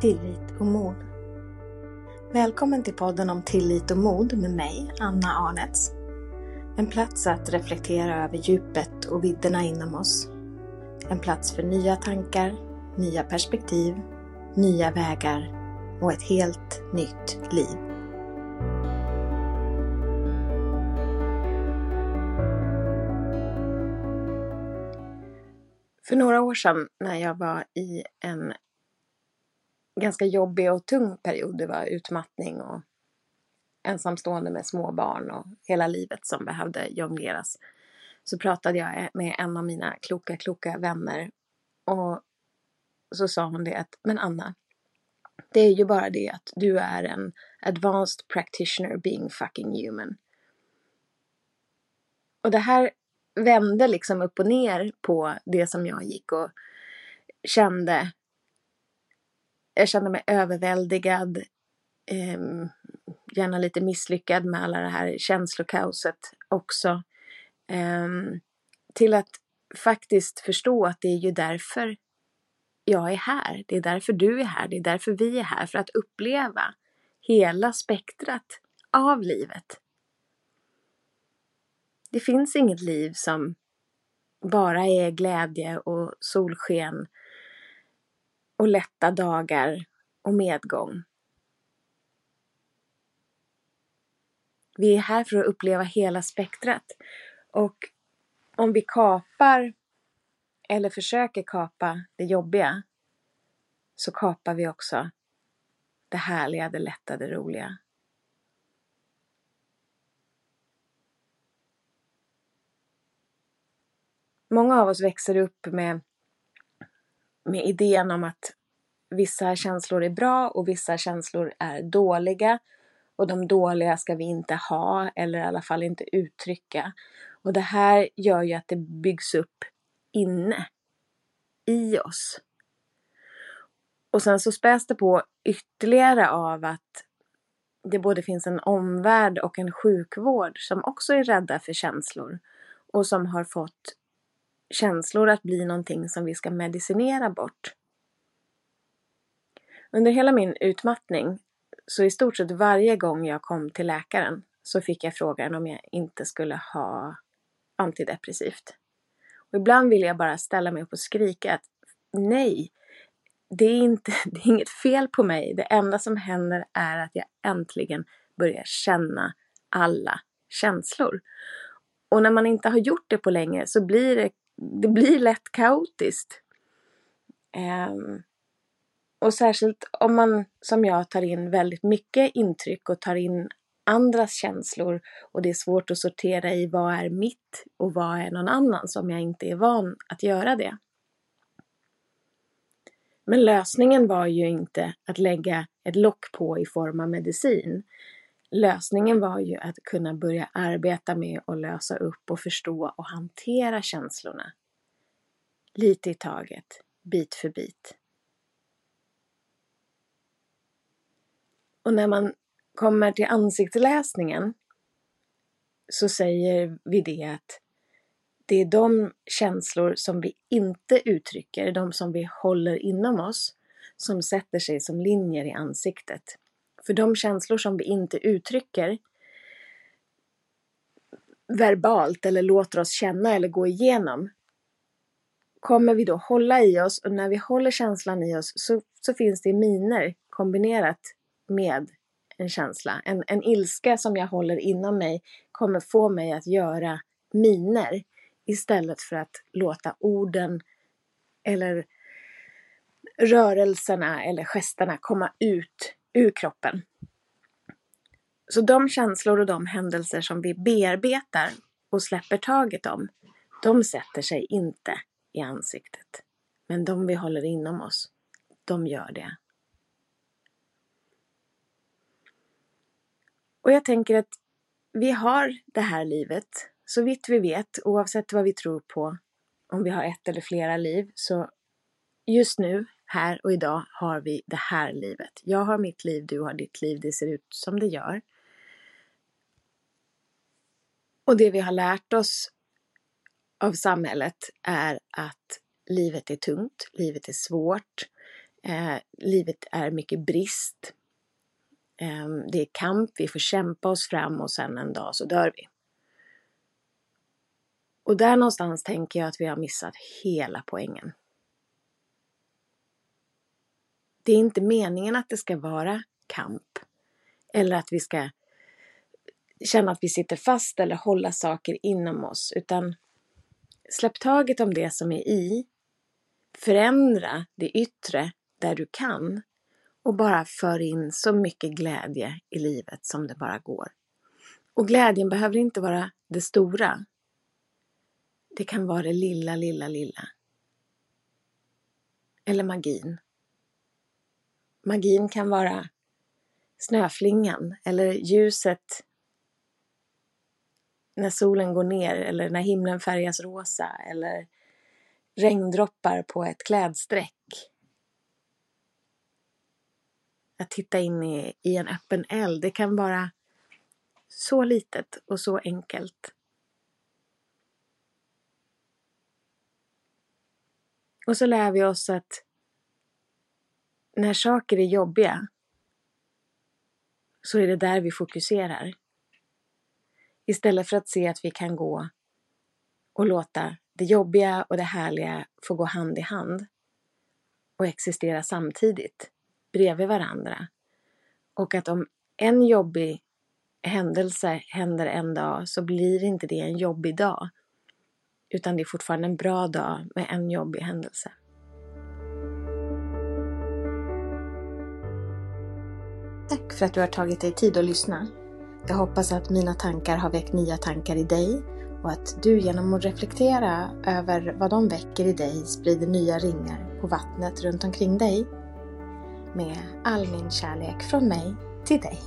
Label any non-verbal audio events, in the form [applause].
tillit och mod. Välkommen till podden om tillit och mod med mig, Anna Arnets. En plats att reflektera över djupet och vidderna inom oss. En plats för nya tankar, nya perspektiv, nya vägar och ett helt nytt liv. För några år sedan när jag var i en ganska jobbig och tung period. Det var utmattning och ensamstående med små barn och hela livet som behövde jongleras. Så pratade jag med en av mina kloka, kloka vänner och så sa hon det att, men Anna, det är ju bara det att du är en advanced practitioner being fucking human. Och det här vände liksom upp och ner på det som jag gick och kände jag kände mig överväldigad, eh, gärna lite misslyckad med alla det här känslokaoset också. Eh, till att faktiskt förstå att det är ju därför jag är här. Det är därför du är här. Det är därför vi är här. För att uppleva hela spektrat av livet. Det finns inget liv som bara är glädje och solsken och lätta dagar och medgång. Vi är här för att uppleva hela spektrat. Och om vi kapar eller försöker kapa det jobbiga så kapar vi också det härliga, det lätta, det roliga. Många av oss växer upp med med idén om att vissa känslor är bra och vissa känslor är dåliga. Och de dåliga ska vi inte ha eller i alla fall inte uttrycka. Och det här gör ju att det byggs upp inne i oss. Och sen så späs det på ytterligare av att det både finns en omvärld och en sjukvård som också är rädda för känslor och som har fått känslor att bli någonting som vi ska medicinera bort. Under hela min utmattning, så i stort sett varje gång jag kom till läkaren, så fick jag frågan om jag inte skulle ha antidepressivt. Och ibland vill jag bara ställa mig upp och skrika att nej, det är, inte, [laughs] det är inget fel på mig. Det enda som händer är att jag äntligen börjar känna alla känslor. Och när man inte har gjort det på länge så blir det det blir lätt kaotiskt. Um, och särskilt om man som jag tar in väldigt mycket intryck och tar in andras känslor och det är svårt att sortera i vad är mitt och vad är någon annans om jag inte är van att göra det. Men lösningen var ju inte att lägga ett lock på i form av medicin. Lösningen var ju att kunna börja arbeta med att lösa upp och förstå och hantera känslorna. Lite i taget, bit för bit. Och när man kommer till ansiktsläsningen så säger vi det att det är de känslor som vi inte uttrycker, de som vi håller inom oss, som sätter sig som linjer i ansiktet. För de känslor som vi inte uttrycker verbalt eller låter oss känna eller gå igenom kommer vi då hålla i oss och när vi håller känslan i oss så, så finns det miner kombinerat med en känsla. En, en ilska som jag håller inom mig kommer få mig att göra miner istället för att låta orden eller rörelserna eller gesterna komma ut ur kroppen. Så de känslor och de händelser som vi bearbetar och släpper taget om, de sätter sig inte i ansiktet. Men de vi håller inom oss, de gör det. Och jag tänker att vi har det här livet, så vitt vi vet, oavsett vad vi tror på, om vi har ett eller flera liv, så just nu här och idag har vi det här livet. Jag har mitt liv, du har ditt liv, det ser ut som det gör. Och det vi har lärt oss av samhället är att livet är tungt, livet är svårt. Eh, livet är mycket brist. Eh, det är kamp, vi får kämpa oss fram och sen en dag så dör vi. Och där någonstans tänker jag att vi har missat hela poängen. Det är inte meningen att det ska vara kamp. Eller att vi ska känna att vi sitter fast eller hålla saker inom oss. Utan släpp taget om det som är i. Förändra det yttre där du kan. Och bara för in så mycket glädje i livet som det bara går. Och glädjen behöver inte vara det stora. Det kan vara det lilla, lilla, lilla. Eller magin. Magin kan vara snöflingan eller ljuset när solen går ner eller när himlen färgas rosa eller regndroppar på ett klädsträck. Att titta in i, i en öppen eld, det kan vara så litet och så enkelt. Och så lär vi oss att när saker är jobbiga så är det där vi fokuserar. Istället för att se att vi kan gå och låta det jobbiga och det härliga få gå hand i hand och existera samtidigt bredvid varandra. Och att om en jobbig händelse händer en dag så blir inte det en jobbig dag. Utan det är fortfarande en bra dag med en jobbig händelse. Tack för att du har tagit dig tid att lyssna. Jag hoppas att mina tankar har väckt nya tankar i dig och att du genom att reflektera över vad de väcker i dig sprider nya ringar på vattnet runt omkring dig. Med all min kärlek från mig till dig.